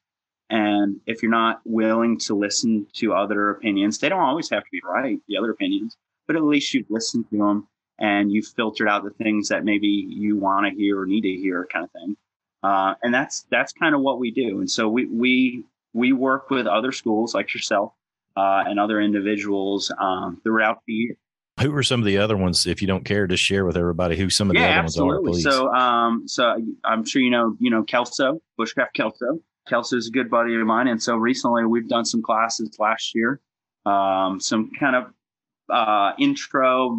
And if you're not willing to listen to other opinions, they don't always have to be right, the other opinions, but at least you listen to them and you've filtered out the things that maybe you want to hear or need to hear kind of thing uh, and that's that's kind of what we do and so we we we work with other schools like yourself uh, and other individuals um, throughout the year Who are some of the other ones? If you don't care, to share with everybody who some of the yeah, other absolutely. ones are. Please. So, um, so I'm sure you know, you know, Kelso, Bushcraft Kelso. Kelso is a good buddy of mine, and so recently we've done some classes last year, um, some kind of uh, intro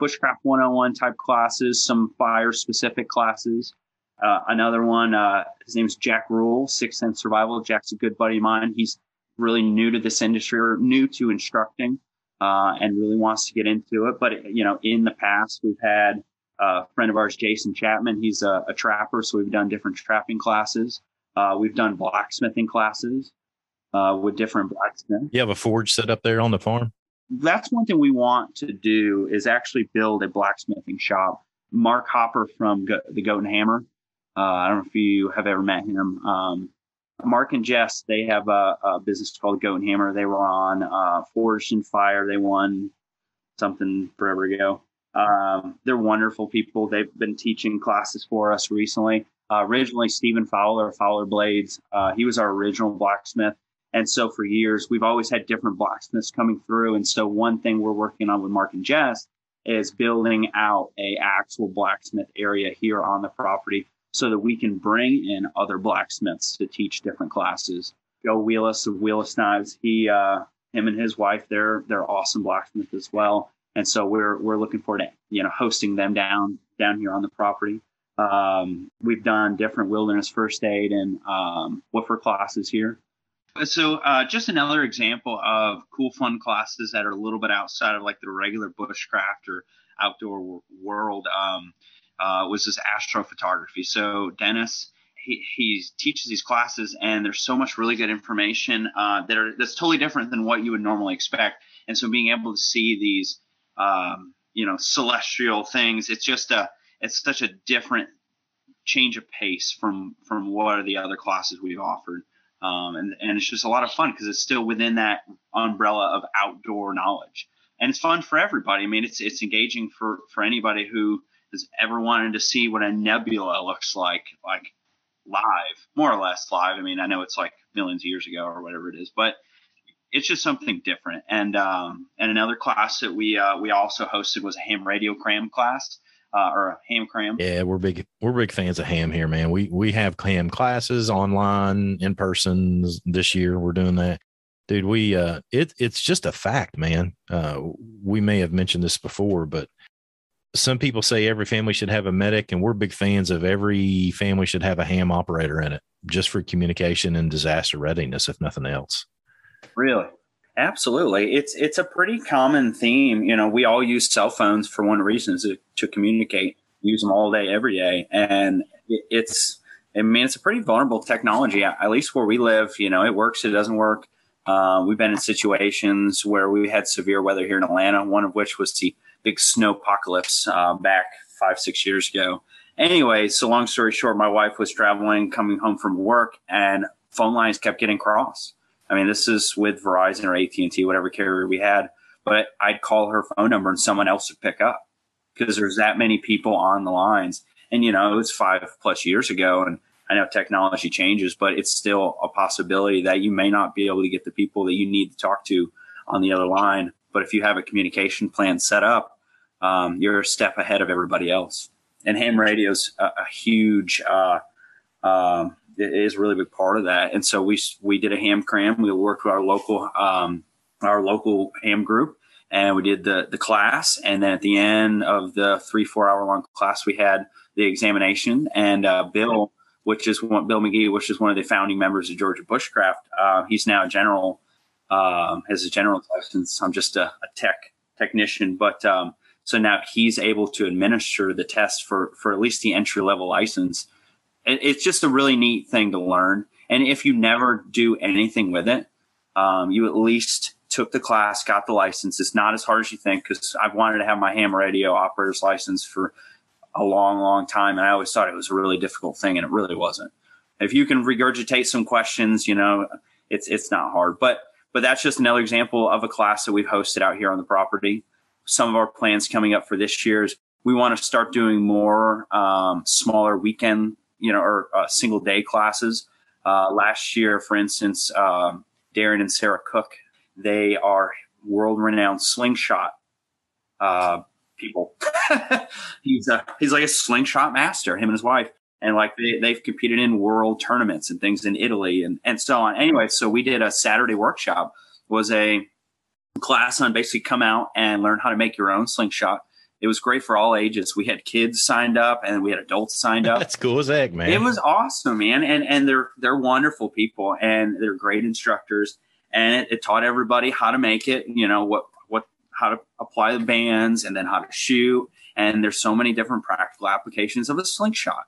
bushcraft 101 type classes, some fire specific classes. Uh, another one, uh, his name's Jack Rule, Sixth Sense Survival. Jack's a good buddy of mine. He's really new to this industry or new to instructing uh, and really wants to get into it. But, you know, in the past, we've had a friend of ours, Jason Chapman. He's a, a trapper, so we've done different trapping classes. Uh, we've done blacksmithing classes uh, with different blacksmiths. You have a forge set up there on the farm? That's one thing we want to do is actually build a blacksmithing shop. Mark Hopper from Go- the Goat and Hammer. Uh, I don't know if you have ever met him. Um, Mark and Jess, they have a, a, business called Goat and Hammer. They were on uh, in Fire. They won something forever ago. Um, they're wonderful people. They've been teaching classes for us recently. Uh, originally, Stephen Fowler, Fowler Blades, uh, he was our original blacksmith. And so for years, we've always had different blacksmiths coming through. And so one thing we're working on with Mark and Jess is building out a actual blacksmith area here on the property so that we can bring in other blacksmiths to teach different classes. Joe Wheelis of Wheelis Knives, he, uh, him and his wife, they're they're awesome blacksmiths as well. And so we're we're looking forward to you know hosting them down down here on the property. Um, we've done different wilderness first aid and um, WFR classes here. So, uh, just another example of cool, fun classes that are a little bit outside of like the regular bushcraft or outdoor world um, uh, was this astrophotography. So, Dennis, he, he teaches these classes, and there's so much really good information uh, that are that's totally different than what you would normally expect. And so, being able to see these, um, you know, celestial things, it's just a it's such a different change of pace from from what are the other classes we've offered. Um, and, and it's just a lot of fun because it's still within that umbrella of outdoor knowledge. And it's fun for everybody. I mean, it's it's engaging for, for anybody who has ever wanted to see what a nebula looks like, like live, more or less live. I mean, I know it's like millions of years ago or whatever it is, but it's just something different. And um, and another class that we uh, we also hosted was a ham radio cram class uh, or a ham cram. Yeah, we're big we're big fans of ham here, man. We we have ham classes online, in person this year. We're doing that. Dude, we uh it it's just a fact, man. Uh we may have mentioned this before, but some people say every family should have a medic, and we're big fans of every family should have a ham operator in it, just for communication and disaster readiness, if nothing else. Really? Absolutely. It's it's a pretty common theme. You know, we all use cell phones for one reason to, to communicate. Use them all day, every day, and it, it's. I mean, it's a pretty vulnerable technology. At least where we live, you know, it works. It doesn't work. Uh, we've been in situations where we had severe weather here in Atlanta. One of which was the big snow apocalypse uh, back five, six years ago. Anyway, so long story short, my wife was traveling, coming home from work, and phone lines kept getting crossed I mean, this is with Verizon or AT and T, whatever carrier we had. But I'd call her phone number and someone else would pick up because there's that many people on the lines. And you know, it was five plus years ago, and I know technology changes, but it's still a possibility that you may not be able to get the people that you need to talk to on the other line. But if you have a communication plan set up, um, you're a step ahead of everybody else. And ham radio's a, a huge uh, um, is a really big part of that. And so we we did a ham cram. We worked with our local um, our local ham group, and we did the the class. And then at the end of the three four hour long class, we had the examination. And uh, Bill, which is one, Bill McGee, which is one of the founding members of Georgia Bushcraft, uh, he's now a general um, has a general license. I'm just a, a tech technician, but um, so now he's able to administer the test for for at least the entry level license it's just a really neat thing to learn. And if you never do anything with it, um, you at least took the class, got the license. It's not as hard as you think because I've wanted to have my ham radio operator's license for a long, long time. And I always thought it was a really difficult thing, and it really wasn't. If you can regurgitate some questions, you know, it's it's not hard. But but that's just another example of a class that we've hosted out here on the property. Some of our plans coming up for this year is we want to start doing more um, smaller weekend you know, or uh, single day classes. Uh, last year, for instance, um, Darren and Sarah Cook, they are world renowned slingshot uh, people. he's a, he's like a slingshot master, him and his wife. And like they, they've competed in world tournaments and things in Italy and, and so on. Anyway, so we did a Saturday workshop was a class on basically come out and learn how to make your own slingshot. It was great for all ages. We had kids signed up and we had adults signed up. That's cool as heck, man. It was awesome, man. And and they're they're wonderful people and they're great instructors. And it, it taught everybody how to make it, you know, what what how to apply the bands and then how to shoot. And there's so many different practical applications of a slingshot.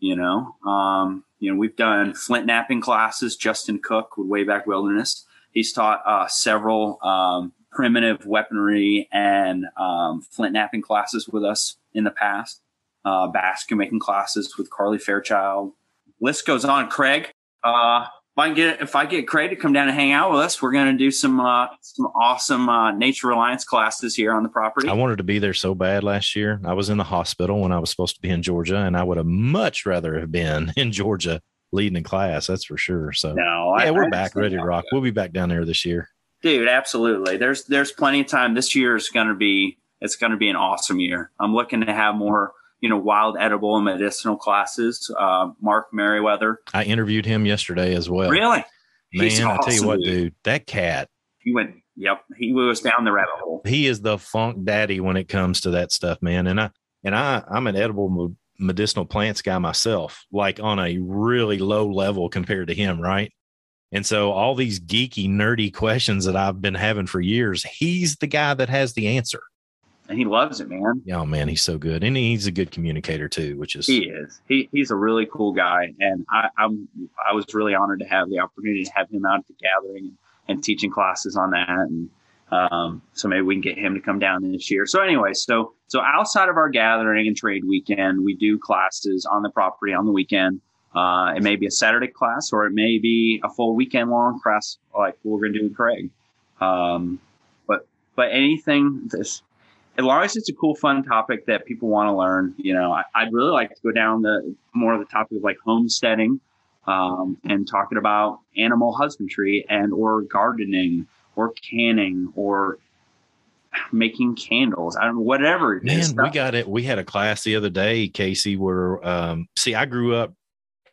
You know, um, you know, we've done flint knapping classes. Justin Cook with Wayback Wilderness. He's taught uh, several um, primitive weaponry and um, flint knapping classes with us in the past. Uh, basket making classes with Carly Fairchild. List goes on. Craig, uh, if I get if I get Craig to come down and hang out with us, we're going to do some uh, some awesome uh, Nature Reliance classes here on the property. I wanted to be there so bad last year. I was in the hospital when I was supposed to be in Georgia, and I would have much rather have been in Georgia leading in class. That's for sure. So no, yeah, I, we're I back ready to rock. We'll be back down there this year. Dude absolutely there's there's plenty of time this year is going to be it's going to be an awesome year i'm looking to have more you know wild edible and medicinal classes uh, mark merriwether I interviewed him yesterday as well. really Man, He's I tell you what, dude. dude, that cat, he went yep he was down the rabbit hole he is the funk daddy when it comes to that stuff, man. And I and I I'm an edible medicinal plants guy myself, like on a really low level compared to him, right? And so all these geeky, nerdy questions that I've been having for years, he's the guy that has the answer. and he loves it man. Oh man, he's so good, and he's a good communicator too, which is he is. He, he's a really cool guy. And I, i'm i was really honored to have the opportunity to have him out at the gathering and, and teaching classes on that. And um, so maybe we can get him to come down this year. So anyway so so outside of our gathering and trade weekend we do classes on the property on the weekend uh, it may be a saturday class or it may be a full weekend long class like we're going to do with craig um, but but anything this as long as it's a cool, fun topic that people want to learn, you know, I, I'd really like to go down the more of the topic of like homesteading um, and talking about animal husbandry and or gardening or canning or making candles. I don't know, whatever. it is. Man, we got it. We had a class the other day, Casey, where um see, I grew up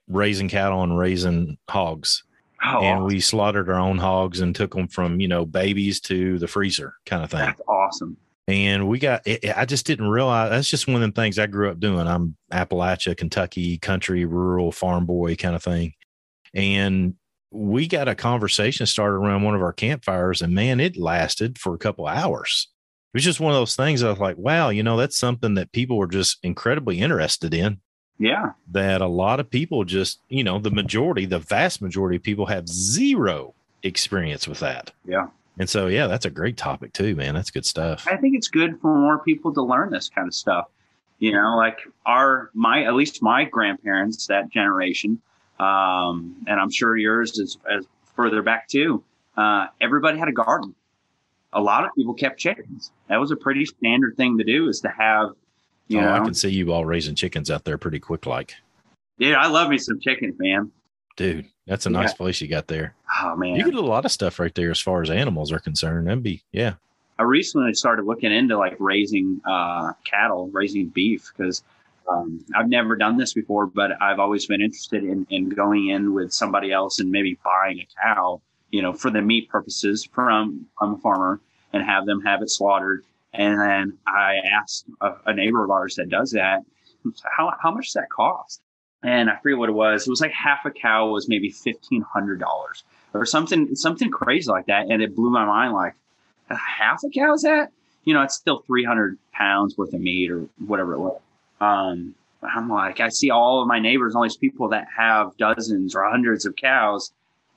raising cattle and raising hogs. oh, and we slaughtered our own hogs and took them from, you know, babies to the freezer kind of thing. that's awesome. And we got it, I just didn't realize that's just one of the things I grew up doing. I'm Appalachia, Kentucky, country, rural, farm boy kind of thing. And we got a conversation started around one of our campfires, and man, it lasted for a couple hours. It was just one of those things I was like, wow, you know, that's something that people were just incredibly interested in. Yeah. That a lot of people just, you know, the majority, the vast majority of people have zero experience with that. Yeah. And so, yeah, that's a great topic too, man. That's good stuff. I think it's good for more people to learn this kind of stuff. You know, like our my at least my grandparents, that generation, um, and I'm sure yours is, is further back too. Uh, everybody had a garden. A lot of people kept chickens. That was a pretty standard thing to do, is to have. You oh, I can see you all raising chickens out there pretty quick, like, yeah, I love me some chickens, man. dude. That's a Yeah. nice place you got there. Oh man, You get a lot of stuff right there as far as animals are concerned. That'd be, yeah. I recently started looking into like raising uh, cattle, raising beef, because um, I've never done this before, but I've always been interested in, in going in with somebody else and maybe buying a cow, you know, for the meat purposes from, from a farmer and have them have it slaughtered. And then I asked a, a neighbor of ours that does that, how, how much does that cost? And I forget what it was. It was like half a cow was maybe fifteen hundred dollars or something, something crazy like that. And it blew my mind. Like, half a cow is that? You know, it's still 300 pounds worth of meat or whatever it was. Um, I'm like, I see all of my neighbors, all these people that have dozens or hundreds of cows,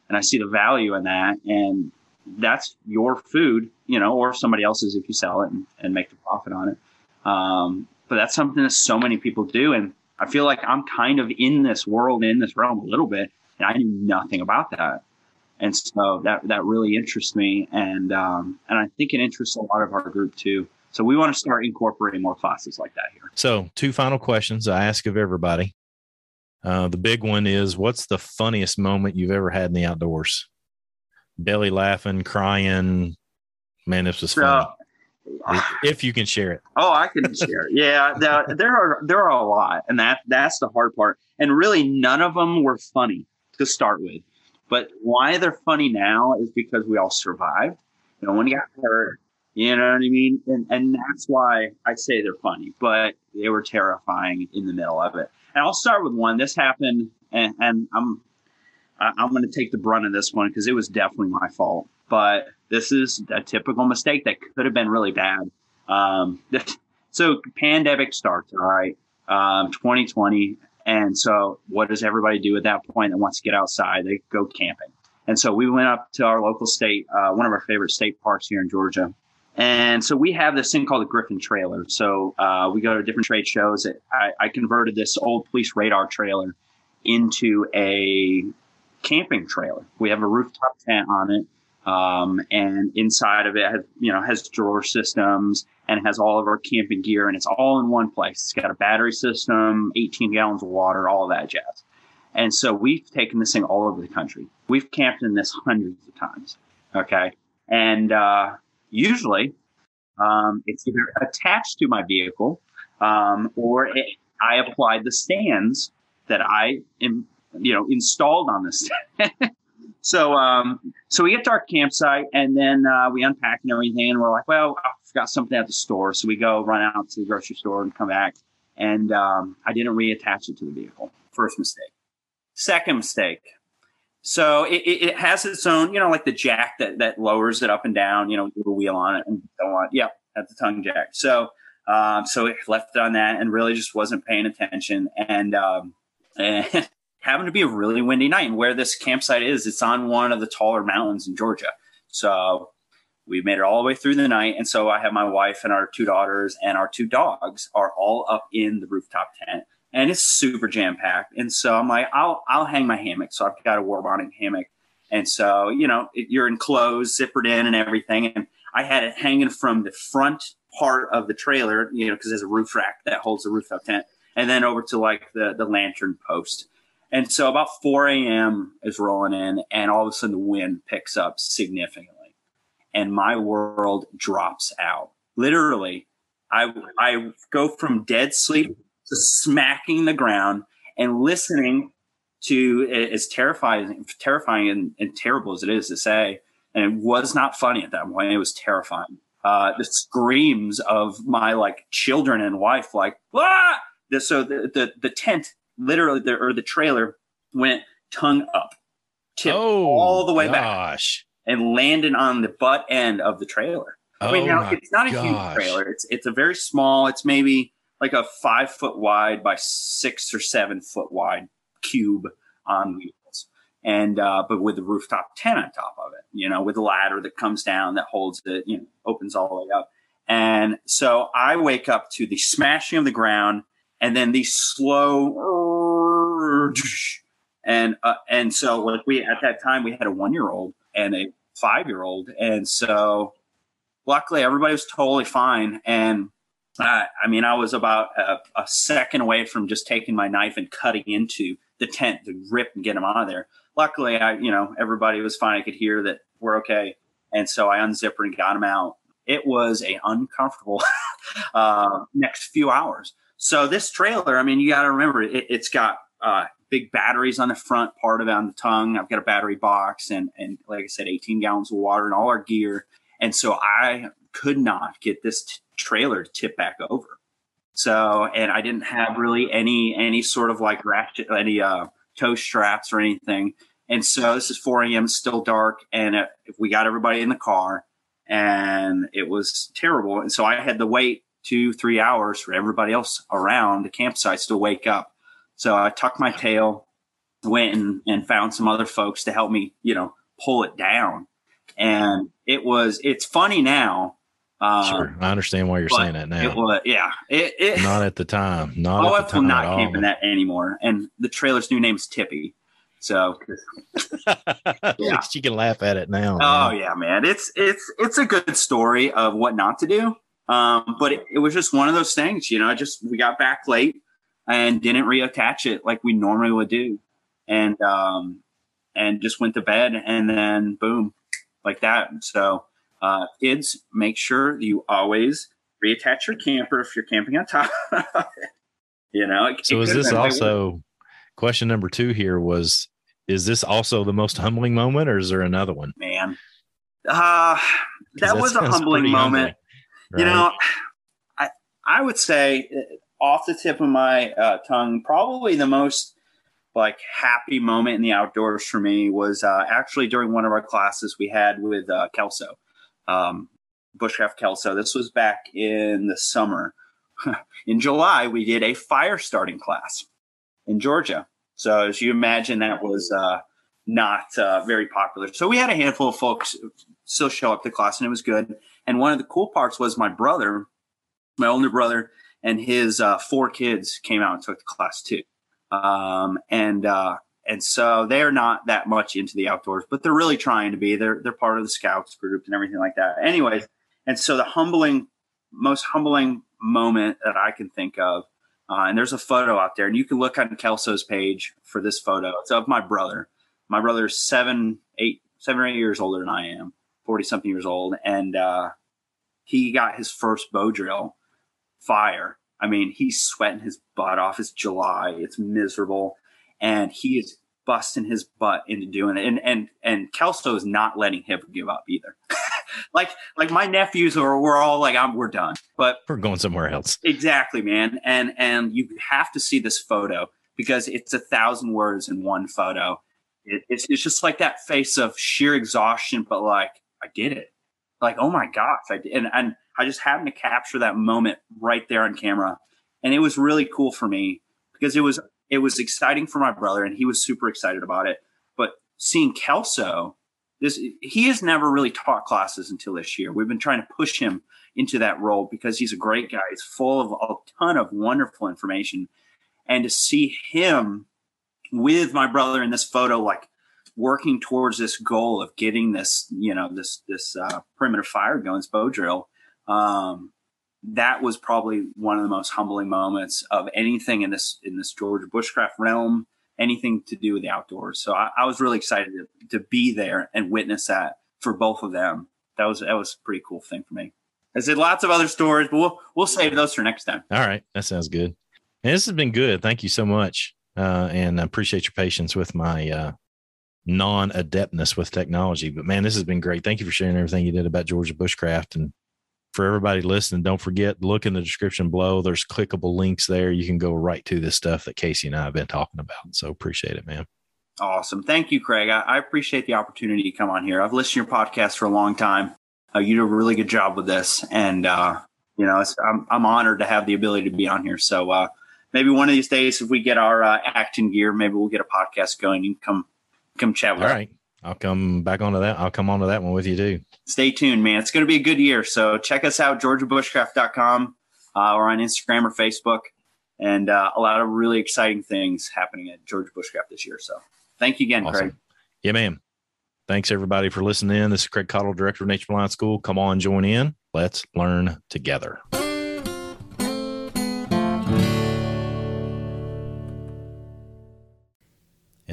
and I see the value in that. And that's your food, you know, or somebody else's if you sell it and, and make the profit on it. Um, but that's something that so many people do. And I feel like I'm kind of in this world, in this realm a little bit, and I knew nothing about that and so that that really interests me and um, and I think it interests a lot of our group too. So we want to start incorporating more classes like that here. So, two final questions I ask of everybody. Uh, the big one is what's the funniest moment you've ever had in the outdoors? Belly laughing, crying. Man, this was So funny. if you can share it. Oh, I can share. Yeah, there, there are there are a lot, and that that's the hard part. And really, none of them were funny to start with. But why they're funny now is because we all survived. No one got hurt. You know what I mean? And and that's why I say they're funny. But they were terrifying in the middle of it. And I'll start with one. This happened, and, and I'm I'm going to take the brunt of this one because it was definitely my fault. But this is a typical mistake that could have been really bad. Um, so pandemic starts, all right, um, 2020. And so what does everybody do at that point that wants to get outside? They go camping. And so we went up to our local state, uh, one of our favorite state parks here in Georgia. And so we have this thing called the Griffin trailer. So uh, we go to different trade shows. I, I converted this old police radar trailer into a camping trailer. We have a rooftop tent on it. Um, and inside of it has, you know, has drawer systems and has all of our camping gear and it's all in one place. It's got a battery system, 18 gallons of water, all that jazz. And so we've taken this thing all over the country. We've camped in this hundreds of times. Okay. And, uh, usually, um, it's either attached to my vehicle, um, or it, I applied the stands that I am, you know, installed on this. So, um, so we get to our campsite and then uh, we unpack and everything, and we're like, well, I forgot something at the store, so we go run out to the grocery store and come back, and um, I didn't reattach it to the vehicle. First mistake. Second mistake. So it, it, has its own, you know, like the jack that that lowers it up and down, you know, a wheel on it and so on. Yeah, at the tongue jack. So, um, so it left on that and really just wasn't paying attention and. Um, and happened to be a really windy night. And where this campsite is, it's on one of the taller mountains in Georgia. So we made it all the way through the night. And so I have my wife and our two daughters and our two dogs are all up in the rooftop tent. And it's super jam packed. And so I'm like, I'll I'll hang my hammock. So I've got a Warbonnet hammock. And so, you know, it, you're enclosed, zippered in and everything. And I had it hanging from the front part of the trailer, you know, because there's a roof rack that holds the rooftop tent, and then over to like the the lantern post. And so about 4 a.m. is rolling in, and all of a sudden the wind picks up significantly, and my world drops out. Literally, I I go from dead sleep to smacking the ground and listening to as terrifying, terrifying and, and terrible as it is to say, and it was not funny at that point. It was terrifying. Uh, the screams of my like children and wife, like ah! So the, the the tent literally the, or the trailer went tongue up, tipped oh, all the way gosh. back, and landed on the butt end of the trailer. Oh I mean, now it's not a gosh. huge trailer. It's it's a very small. It's maybe like a five foot wide by six or seven foot wide cube on wheels, and uh, but with the rooftop tent on top of it. You know, with a ladder that comes down that holds it. You know, opens all the way up. And so I wake up to the smashing of the ground and then the slow and uh, and so like we at that time we had a one year old and a five year old and so luckily everybody was totally fine and uh, I mean I was about a, a, second away from just taking my knife and cutting into the tent to rip and get them out of there. Luckily, I you know everybody was fine. I could hear that we're okay, and so I unzipped and got them out. It was a uncomfortable uh, next few hours so this trailer, I mean, you got to remember it, has got uh, big batteries on the front part of it on the tongue. I've got a battery box and and like I said, 18 gallons of water and all our gear. And so I could not get this t- trailer to tip back over. So and I didn't have really any any sort of like ratchet any uh, tow straps or anything. And so this is 4 a.m. still dark, and uh, we got everybody in the car, and it was terrible. And so I had to wait two, three hours for everybody else around the campsites to wake up. So I tucked my tail, went and, and found some other folks to help me, you know, pull it down. And it was, it's funny now. Um, sure. I understand why you're saying that now. It was, yeah. It, it, not at the time. Not my wife will not camping that anymore. And the trailer's new name is Tippy. So yeah, you can laugh at it now. Oh man. yeah, man. It's it's it's a good story of what not to do. Um, but it, it, was just one of those things, you know, just we got back late and didn't reattach it like we normally would do. And, um, and just went to bed and then boom, like that. So Uh, kids, make sure you always reattach your camper if you're camping on top. you know. It, so it is this also question number two? Here was is this also the most humbling moment, or is there another one? Man, uh, that was a humbling moment. Humbling, right? You know, I I would say uh, off the tip of my uh, tongue, probably the most like happy moment in the outdoors for me was uh, actually during one of our classes we had with uh, Kelso, um, Bushcraft Kelso. This was back in the summer. in July, we did a fire starting class in Georgia. So as you imagine, that was uh, not uh, very popular. So we had a handful of folks still show up to class, and it was good. And one of the cool parts was my brother, my older brother, and his uh, four kids came out and took the class too. Um, and uh, and so they're not that much into the outdoors, but they're really trying to be. They're they're part of the scouts group and everything like that. Anyways, and so the humbling, most humbling moment that I can think of, uh, and there's a photo out there, and you can look on Kelso's page for this photo. It's of my brother. My brother's seven, eight, seven or eight years older than I am, forty something years old, and uh, he got his first bow drill fire I mean, he's sweating his butt off. It's July. It's miserable. And he is busting his butt into doing it. And and and Kelso is not letting him give up either. like like my nephews are we're all like I'm we're done. But we're going somewhere else. Exactly, man. And and you have to see this photo because it's a thousand words in one photo. It, it's it's just like that face of sheer exhaustion, but like I did it. Like oh my gosh, I did. And and I just happened to capture that moment right there on camera. And it was really cool for me because it was it was exciting for my brother and he was super excited about it. But seeing Kelso, this he has never really taught classes until this year. We've been trying to push him into that role because he's a great guy. He's full of a ton of wonderful information. And to see him with my brother in this photo, like working towards this goal of getting this, you know, this this uh, primitive fire going, this bow drill, um, that was probably one of the most humbling moments of anything in this in this Georgia bushcraft realm, anything to do with the outdoors. So I, I was really excited to, to, be there and witness that for both of them. That was that was a pretty cool thing for me. I said lots of other stories, but we'll we'll save those for next time. All right, that sounds good. And this has been good. Thank you so much, uh, and I appreciate your patience with my uh, non adeptness with technology. But man, this has been great. Thank you for sharing everything you did about Georgia bushcraft and for everybody listening, don't forget, look in the description below. There's clickable links there. You can go right to this stuff that Casey and I have been talking about. So appreciate it, man. Awesome. Thank you, Craig. I, I appreciate the opportunity to come on here. I've listened to your podcast for a long time. Uh, you do a really good job with this. And, uh, you know, I'm, I'm honored to have the ability to be on here. So, uh, maybe one of these days, if we get our uh, acting gear, maybe we'll get a podcast going. You can come, come chat with All right. I'll come back onto that. I'll come onto that one with you too. Stay tuned, man. It's going to be a good year. So check us out, georgiabushcraft.com uh, or on Instagram or Facebook. And uh, a lot of really exciting things happening at Georgia Bushcraft this year. So thank you again, awesome. Craig. Yeah, man. Thanks everybody for listening in. This is Craig Caudill, Director of Nature Reliance School. Come on, join in. Let's learn together.